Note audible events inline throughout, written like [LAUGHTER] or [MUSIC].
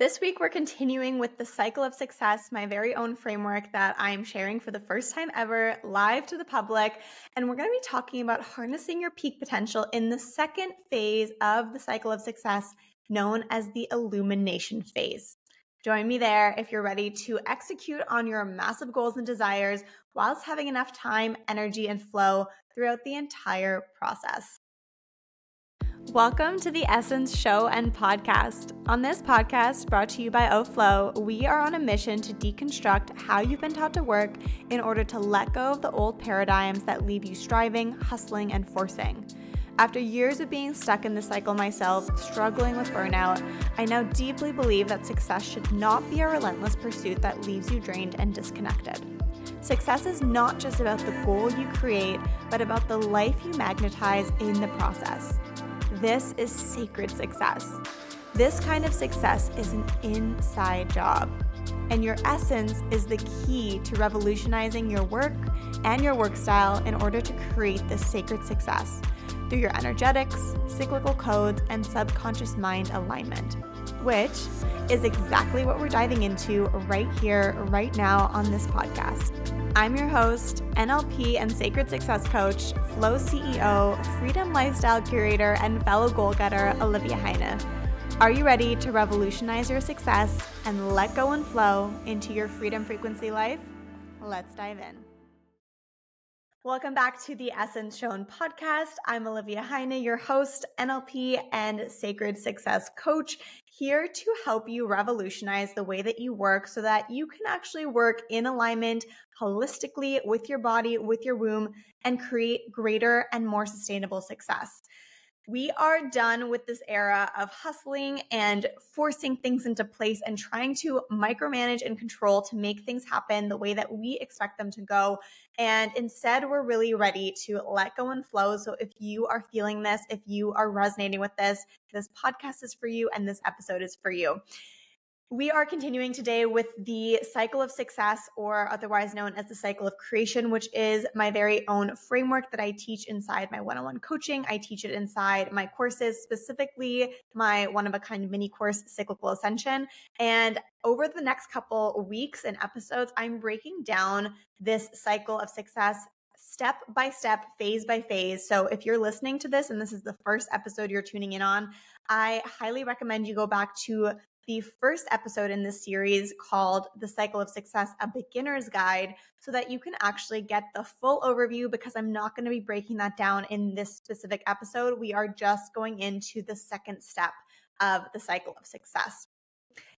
This week, we're continuing with the cycle of success, my very own framework that I'm sharing for the first time ever live to the public. And we're going to be talking about harnessing your peak potential in the second phase of the cycle of success, known as the illumination phase. Join me there if you're ready to execute on your massive goals and desires whilst having enough time, energy, and flow throughout the entire process. Welcome to the Essence Show and Podcast. On this podcast, brought to you by OFlow, we are on a mission to deconstruct how you've been taught to work in order to let go of the old paradigms that leave you striving, hustling, and forcing. After years of being stuck in the cycle myself, struggling with burnout, I now deeply believe that success should not be a relentless pursuit that leaves you drained and disconnected. Success is not just about the goal you create, but about the life you magnetize in the process. This is sacred success. This kind of success is an inside job. And your essence is the key to revolutionizing your work and your work style in order to create this sacred success through your energetics, cyclical codes, and subconscious mind alignment, which is exactly what we're diving into right here, right now on this podcast. I'm your host, NLP and Sacred Success Coach, Flow CEO, Freedom Lifestyle Curator, and fellow goal getter, Olivia Heine. Are you ready to revolutionize your success and let go and flow into your freedom frequency life? Let's dive in. Welcome back to the Essence Shown podcast. I'm Olivia Heine, your host, NLP and Sacred Success Coach, here to help you revolutionize the way that you work so that you can actually work in alignment holistically with your body, with your womb, and create greater and more sustainable success we are done with this era of hustling and forcing things into place and trying to micromanage and control to make things happen the way that we expect them to go. And instead, we're really ready to let go and flow. So if you are feeling this, if you are resonating with this, this podcast is for you and this episode is for you. We are continuing today with the cycle of success, or otherwise known as the cycle of creation, which is my very own framework that I teach inside my one on one coaching. I teach it inside my courses, specifically my one of a kind mini course, Cyclical Ascension. And over the next couple weeks and episodes, I'm breaking down this cycle of success step by step, phase by phase. So if you're listening to this and this is the first episode you're tuning in on, I highly recommend you go back to the first episode in this series called The Cycle of Success A Beginner's Guide so that you can actually get the full overview because I'm not going to be breaking that down in this specific episode. We are just going into the second step of the cycle of success.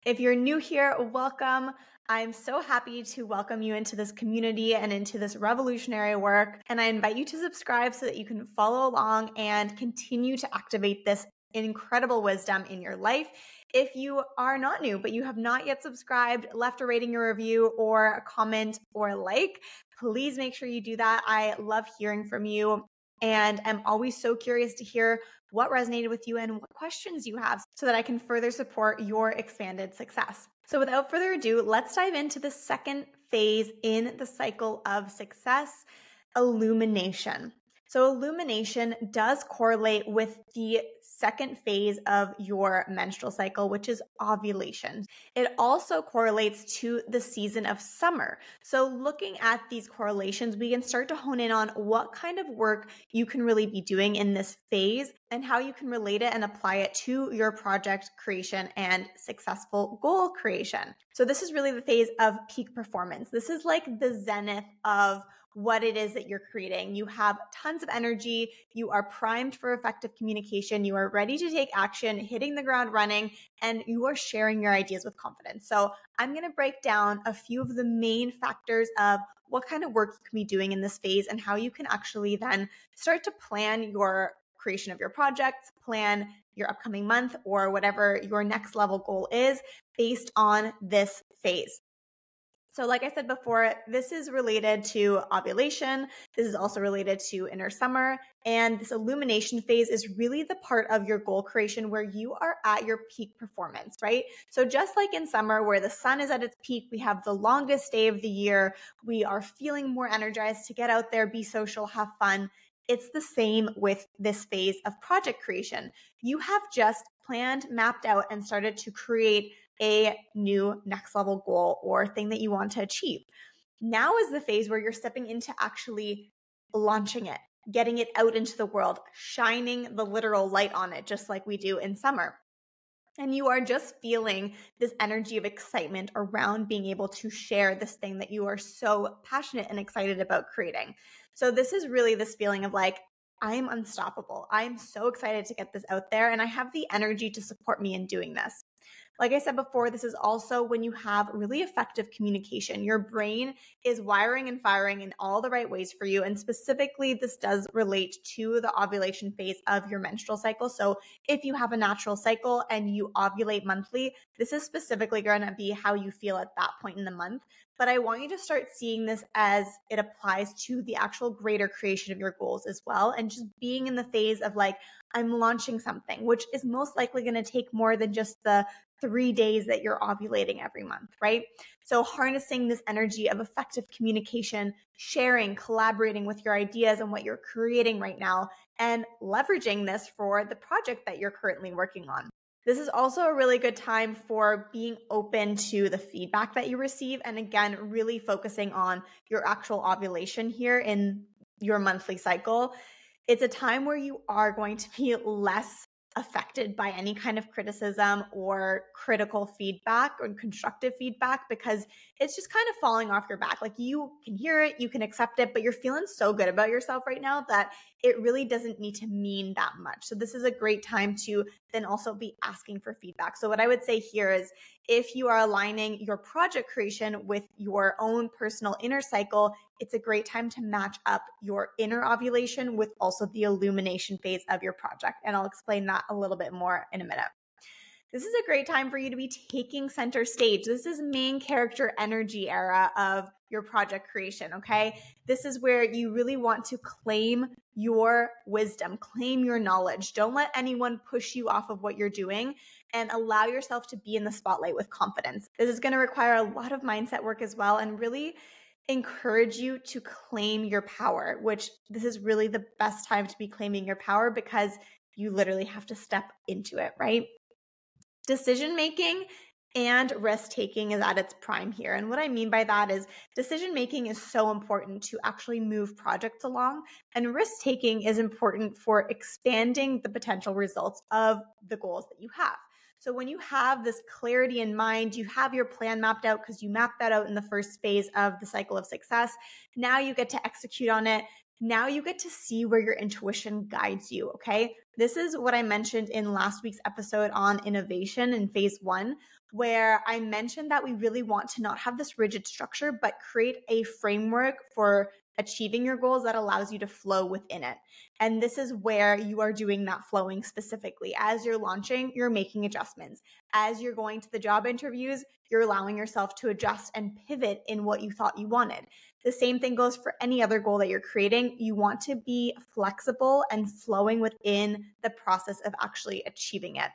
If you're new here, welcome. I'm so happy to welcome you into this community and into this revolutionary work. And I invite you to subscribe so that you can follow along and continue to activate this incredible wisdom in your life. If you are not new, but you have not yet subscribed, left a rating or review, or a comment or like, please make sure you do that. I love hearing from you and I'm always so curious to hear what resonated with you and what questions you have so that I can further support your expanded success. So, without further ado, let's dive into the second phase in the cycle of success illumination. So, illumination does correlate with the second phase of your menstrual cycle, which is ovulation. It also correlates to the season of summer. So, looking at these correlations, we can start to hone in on what kind of work you can really be doing in this phase and how you can relate it and apply it to your project creation and successful goal creation. So, this is really the phase of peak performance. This is like the zenith of what it is that you're creating. You have tons of energy. You are primed for effective communication. You are ready to take action, hitting the ground running, and you are sharing your ideas with confidence. So, I'm going to break down a few of the main factors of what kind of work you can be doing in this phase and how you can actually then start to plan your creation of your project, plan your upcoming month, or whatever your next level goal is based on this phase. So, like I said before, this is related to ovulation. This is also related to inner summer. And this illumination phase is really the part of your goal creation where you are at your peak performance, right? So, just like in summer, where the sun is at its peak, we have the longest day of the year, we are feeling more energized to get out there, be social, have fun. It's the same with this phase of project creation. You have just planned, mapped out, and started to create a new next level goal or thing that you want to achieve. Now is the phase where you're stepping into actually launching it, getting it out into the world, shining the literal light on it, just like we do in summer. And you are just feeling this energy of excitement around being able to share this thing that you are so passionate and excited about creating. So, this is really this feeling of like, I'm unstoppable. I'm so excited to get this out there, and I have the energy to support me in doing this. Like I said before, this is also when you have really effective communication. Your brain is wiring and firing in all the right ways for you. And specifically, this does relate to the ovulation phase of your menstrual cycle. So if you have a natural cycle and you ovulate monthly, this is specifically going to be how you feel at that point in the month but I want you to start seeing this as it applies to the actual greater creation of your goals as well. And just being in the phase of like, I'm launching something, which is most likely going to take more than just the three days that you're ovulating every month, right? So, harnessing this energy of effective communication, sharing, collaborating with your ideas and what you're creating right now, and leveraging this for the project that you're currently working on. This is also a really good time for being open to the feedback that you receive. And again, really focusing on your actual ovulation here in your monthly cycle. It's a time where you are going to be less affected by any kind of criticism or critical feedback or constructive feedback because it's just kind of falling off your back. Like you can hear it, you can accept it, but you're feeling so good about yourself right now that it really doesn't need to mean that much. So, this is a great time to then also be asking for feedback. So, what I would say here is if you are aligning your project creation with your own personal inner cycle, it's a great time to match up your inner ovulation with also the illumination phase of your project. And I'll explain that a little bit more in a minute. This is a great time for you to be taking center stage. This is main character energy era of your project creation, okay? This is where you really want to claim your wisdom, claim your knowledge. Don't let anyone push you off of what you're doing and allow yourself to be in the spotlight with confidence. This is going to require a lot of mindset work as well and really encourage you to claim your power, which this is really the best time to be claiming your power because you literally have to step into it, right? Decision making and risk taking is at its prime here. And what I mean by that is decision making is so important to actually move projects along, and risk taking is important for expanding the potential results of the goals that you have. So when you have this clarity in mind, you have your plan mapped out because you mapped that out in the first phase of the cycle of success. Now you get to execute on it. Now you get to see where your intuition guides you. Okay. This is what I mentioned in last week's episode on innovation in phase one, where I mentioned that we really want to not have this rigid structure, but create a framework for achieving your goals that allows you to flow within it. And this is where you are doing that flowing specifically. As you're launching, you're making adjustments. As you're going to the job interviews, you're allowing yourself to adjust and pivot in what you thought you wanted. The same thing goes for any other goal that you're creating. You want to be flexible and flowing within the process of actually achieving it.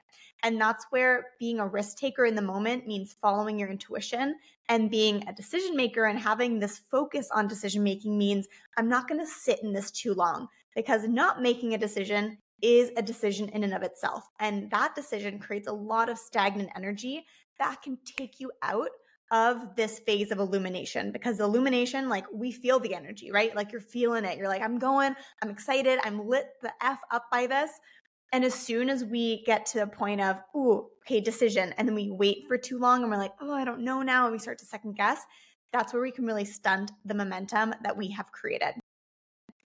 And that's where being a risk taker in the moment means following your intuition and being a decision maker and having this focus on decision making means I'm not going to sit in this too long because not making a decision is a decision in and of itself. And that decision creates a lot of stagnant energy that can take you out of this phase of illumination because illumination like we feel the energy right? Like you're feeling it. You're like i'm going. I'm excited. I'm lit the f up by this and as soon as we get to the point of, ooh, okay, decision, and then we wait for too long and we're like, oh, I don't know now, and we start to second guess, that's where we can really stunt the momentum that we have created.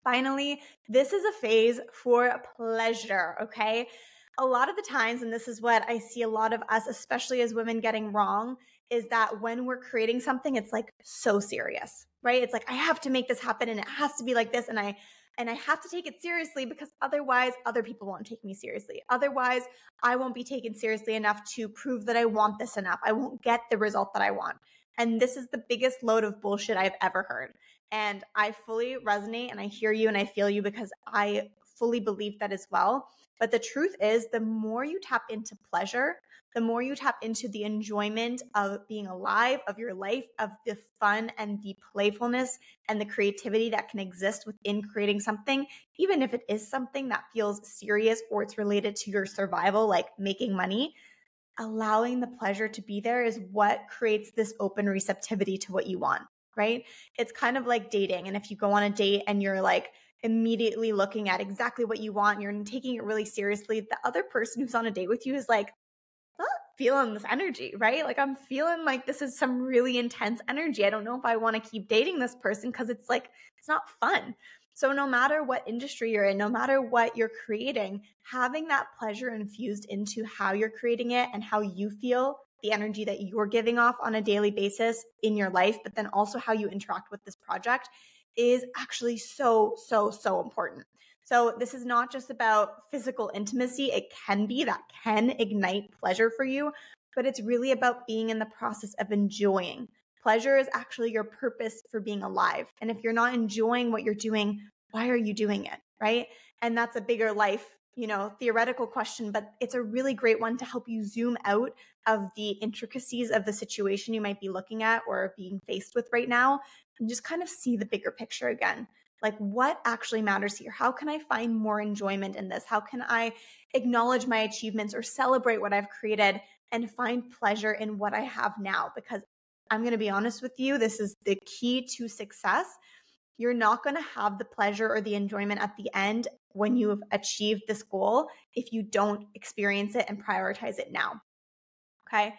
Finally, this is a phase for pleasure, okay? A lot of the times, and this is what I see a lot of us, especially as women, getting wrong, is that when we're creating something, it's like so serious, right? It's like, I have to make this happen and it has to be like this. And I, and I have to take it seriously because otherwise other people won't take me seriously. Otherwise, I won't be taken seriously enough to prove that I want this enough. I won't get the result that I want. And this is the biggest load of bullshit I've ever heard. And I fully resonate and I hear you and I feel you because I fully believe that as well. But the truth is, the more you tap into pleasure, the more you tap into the enjoyment of being alive, of your life, of the fun and the playfulness and the creativity that can exist within creating something, even if it is something that feels serious or it's related to your survival, like making money. allowing the pleasure to be there is what creates this open receptivity to what you want, right? It's kind of like dating. And if you go on a date and you're like immediately looking at exactly what you want, you're taking it really seriously, the other person who's on a date with you is like, feeling this energy, right? Like I'm feeling like this is some really intense energy. I don't know if I want to keep dating this person because it's like, it's not fun. So, no matter what industry you're in, no matter what you're creating, having that pleasure infused into how you're creating it and how you feel, the energy that you're giving off on a daily basis in your life, but then also how you interact with this project is actually so, so, so important. So, this is not just about physical intimacy. It can be that can ignite pleasure for you, but it's really about being in the process of enjoying. Pleasure is actually your purpose for being alive. And if you're not enjoying what you're doing, why are you doing it? Right. And that's a bigger life, you know, theoretical question, but it's a really great one to help you zoom out of the intricacies of the situation you might be looking at or being faced with right now and just kind of see the bigger picture again. Like, what actually matters here? How can I find more enjoyment in this? How can I acknowledge my achievements or celebrate what I've created and find pleasure in what I have now? Because I'm going to be honest with you, this is the key to success. You're not going to have the pleasure or the enjoyment at the end when you've achieved this goal if you don't experience it and prioritize it now. Okay.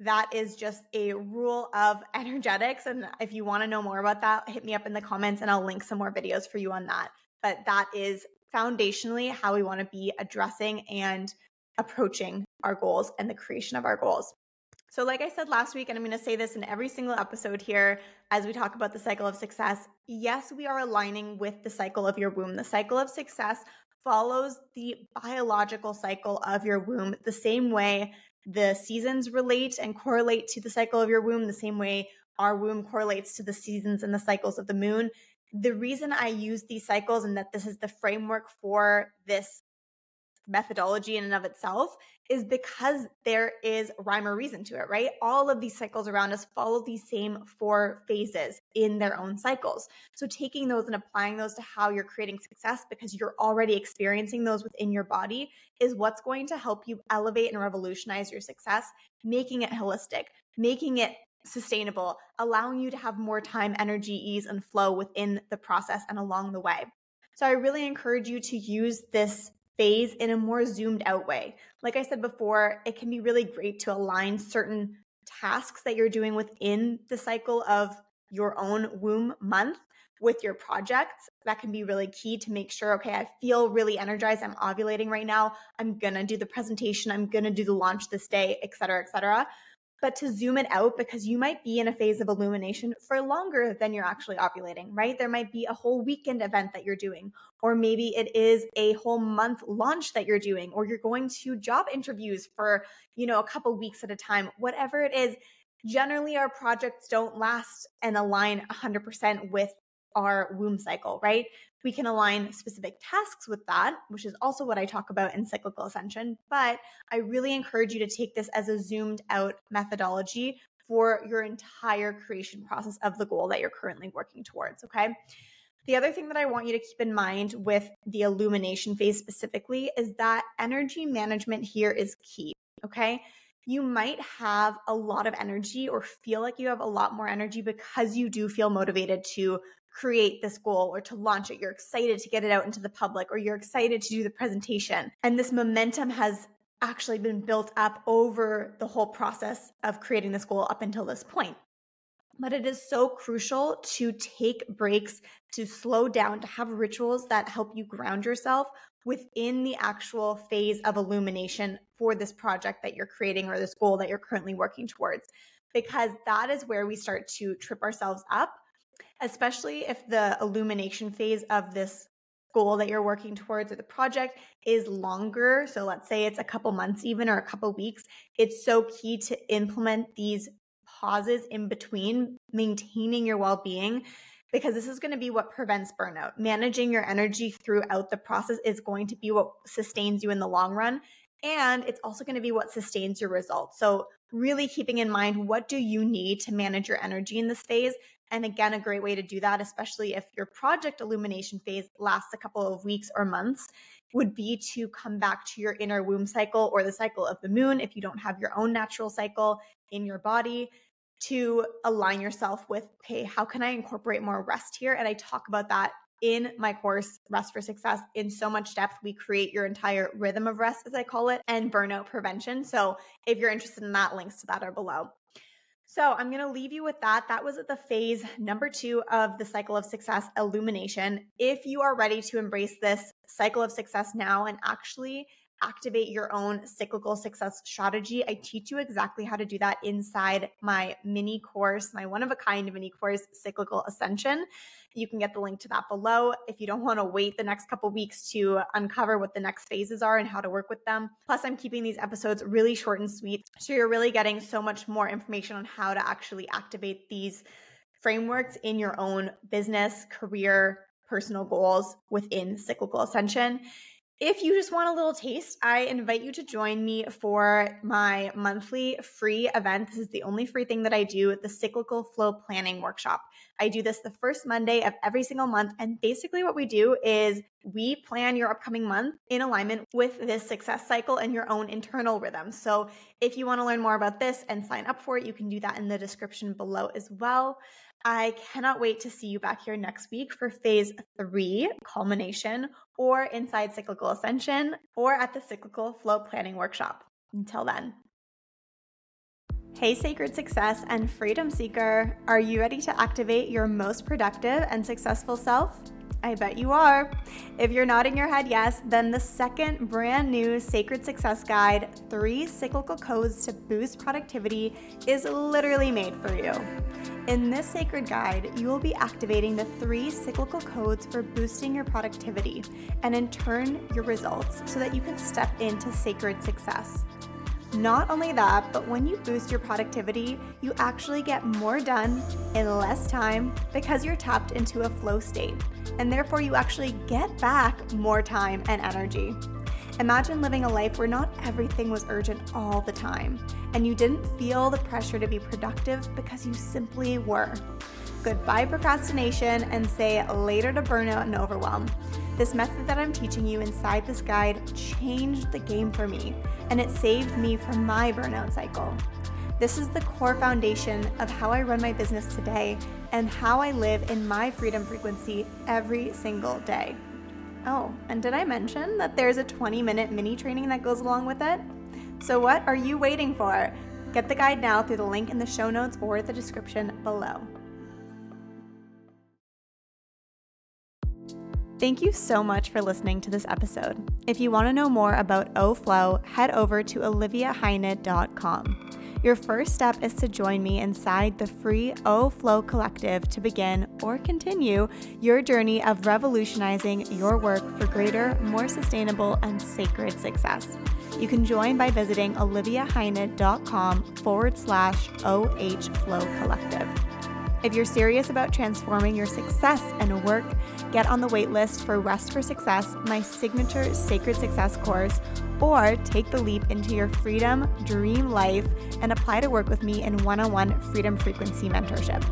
That is just a rule of [LAUGHS] energetics. And if you want to know more about that, hit me up in the comments and I'll link some more videos for you on that. But that is foundationally how we want to be addressing and approaching our goals and the creation of our goals. So, like I said last week, and I'm going to say this in every single episode here as we talk about the cycle of success yes, we are aligning with the cycle of your womb. The cycle of success follows the biological cycle of your womb the same way the seasons relate and correlate to the cycle of your womb, the same way our womb correlates to the seasons and the cycles of the moon. The reason I use these cycles and that this is the framework for this methodology in and of itself is because there is rhyme or reason to it, right? All of these cycles around us follow these same four phases in their own cycles. So taking those and applying those to how you're creating success because you're already experiencing those within your body is what's going to help you elevate and revolutionize your success, making it holistic, making it sustainable, allowing you to have more time, energy, ease, and flow within the process and along the way. So I really encourage you to use this phase in a more zoomed out way. Like I said before, it can be really great to align certain tasks that you're doing within the cycle of your own womb month with your projects. That can be really key to make sure, okay, I feel really energized. I'm ovulating right now. I'm going to do the presentation. I'm going to do the launch this day, et cetera, et cetera but to zoom it out because you might be in a phase of illumination for longer than you're actually ovulating, right? There might be a whole weekend event that you're doing, or maybe it is a whole month launch that you're doing, or you're going to job interviews for, you know, a couple weeks at a time. Whatever it is, generally our projects don't last and align 100% with our womb cycle, right? We can align specific tasks with that, which is also what I talk about in cyclical ascension. But I really encourage you to take this as a zoomed out methodology for your entire creation process of the goal that you're currently working towards. Okay. The other thing that I want you to keep in mind with the illumination phase specifically is that energy management here is key. Okay you might have a lot of energy or feel like you have a lot more energy because you do feel motivated to create this goal or to launch it. You're excited to get it out into the public or you're excited to do the presentation. And this momentum has actually been built up over the whole process of creating this goal up until this point. But it is so crucial to take breaks, to slow down, to have rituals that help you ground yourself within the actual phase of illumination for this project that you're creating or this goal that you're currently working towards. Because that is where we start to trip ourselves up especially if the illumination phase of this goal that you're working towards or the project is longer. So let's say it's a couple months, even or a couple weeks. It's so key to implement these pauses in between, maintaining your well being, because this is going to be what prevents burnout. Managing your energy throughout the process is going to be what sustains you in the long run. And it's also going to be what sustains your results. So, really keeping in mind what do you need to manage your energy in this phase and again, a great way to do that, especially if your project illumination phase lasts a couple of weeks or months, would be to come back to your inner womb cycle or the cycle of the moon if you don't have your own natural cycle in your body to align yourself with, okay, how can I incorporate more rest here? And I talk about that in my course, Rest for Success, in so much depth. We create your entire rhythm of rest, as I call it, and burnout prevention. So if you're interested in that, links to that are below. So I'm going to leave you with that. That was the phase number two of the cycle of success illumination. If you are ready to embrace this cycle of success now and actually activate your own cyclical success strategy. I teach you exactly how to do that inside my mini course, my one of a kind mini course, Cyclical Ascension. You can get the link to that below if you don't want to wait the next couple weeks to uncover what the next phases are and how to work with them. Plus, I'm keeping these episodes really short and sweet. So you're really getting so much more information on how to actually activate these frameworks in your own business, career, personal goals within cyclical ascension. If you just want a little taste, I invite you to join me for my monthly free event. This is the only free thing that I do the Cyclical Flow Planning Workshop. I do this the first Monday of every single month. And basically, what we do is we plan your upcoming month in alignment with this success cycle and your own internal rhythm. So, if you want to learn more about this and sign up for it, you can do that in the description below as well. I cannot wait to see you back here next week for phase three, culmination, or inside cyclical ascension, or at the cyclical flow planning workshop. Until then. Hey, Sacred Success and Freedom Seeker, are you ready to activate your most productive and successful self? I bet you are. If you're nodding your head yes, then the second brand new Sacred Success Guide, Three Cyclical Codes to Boost Productivity, is literally made for you. In this sacred guide, you will be activating the three cyclical codes for boosting your productivity and in turn your results so that you can step into sacred success. Not only that, but when you boost your productivity, you actually get more done in less time because you're tapped into a flow state, and therefore you actually get back more time and energy. Imagine living a life where not everything was urgent all the time, and you didn't feel the pressure to be productive because you simply were. Goodbye, procrastination, and say later to burnout and overwhelm. This method that I'm teaching you inside this guide changed the game for me, and it saved me from my burnout cycle. This is the core foundation of how I run my business today and how I live in my freedom frequency every single day. Oh, and did I mention that there's a 20 minute mini training that goes along with it? So, what are you waiting for? Get the guide now through the link in the show notes or the description below. Thank you so much for listening to this episode. If you want to know more about OFlow, head over to oliviaheine.com. Your first step is to join me inside the free OFlow Collective to begin or continue your journey of revolutionizing your work for greater, more sustainable, and sacred success. You can join by visiting oliviaheine.com forward slash OH Flow Collective. If you're serious about transforming your success and work, get on the waitlist for Rest for Success, my signature Sacred Success course, or take the leap into your freedom, dream life, and apply to work with me in one on one freedom frequency mentorship.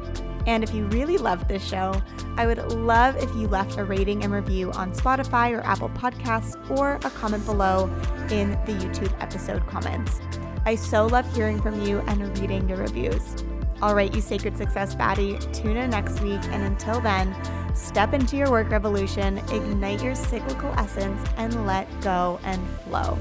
And if you really loved this show, I would love if you left a rating and review on Spotify or Apple Podcasts or a comment below in the YouTube episode comments. I so love hearing from you and reading your reviews. All right, you sacred success baddie, tune in next week. And until then, step into your work revolution, ignite your cyclical essence, and let go and flow.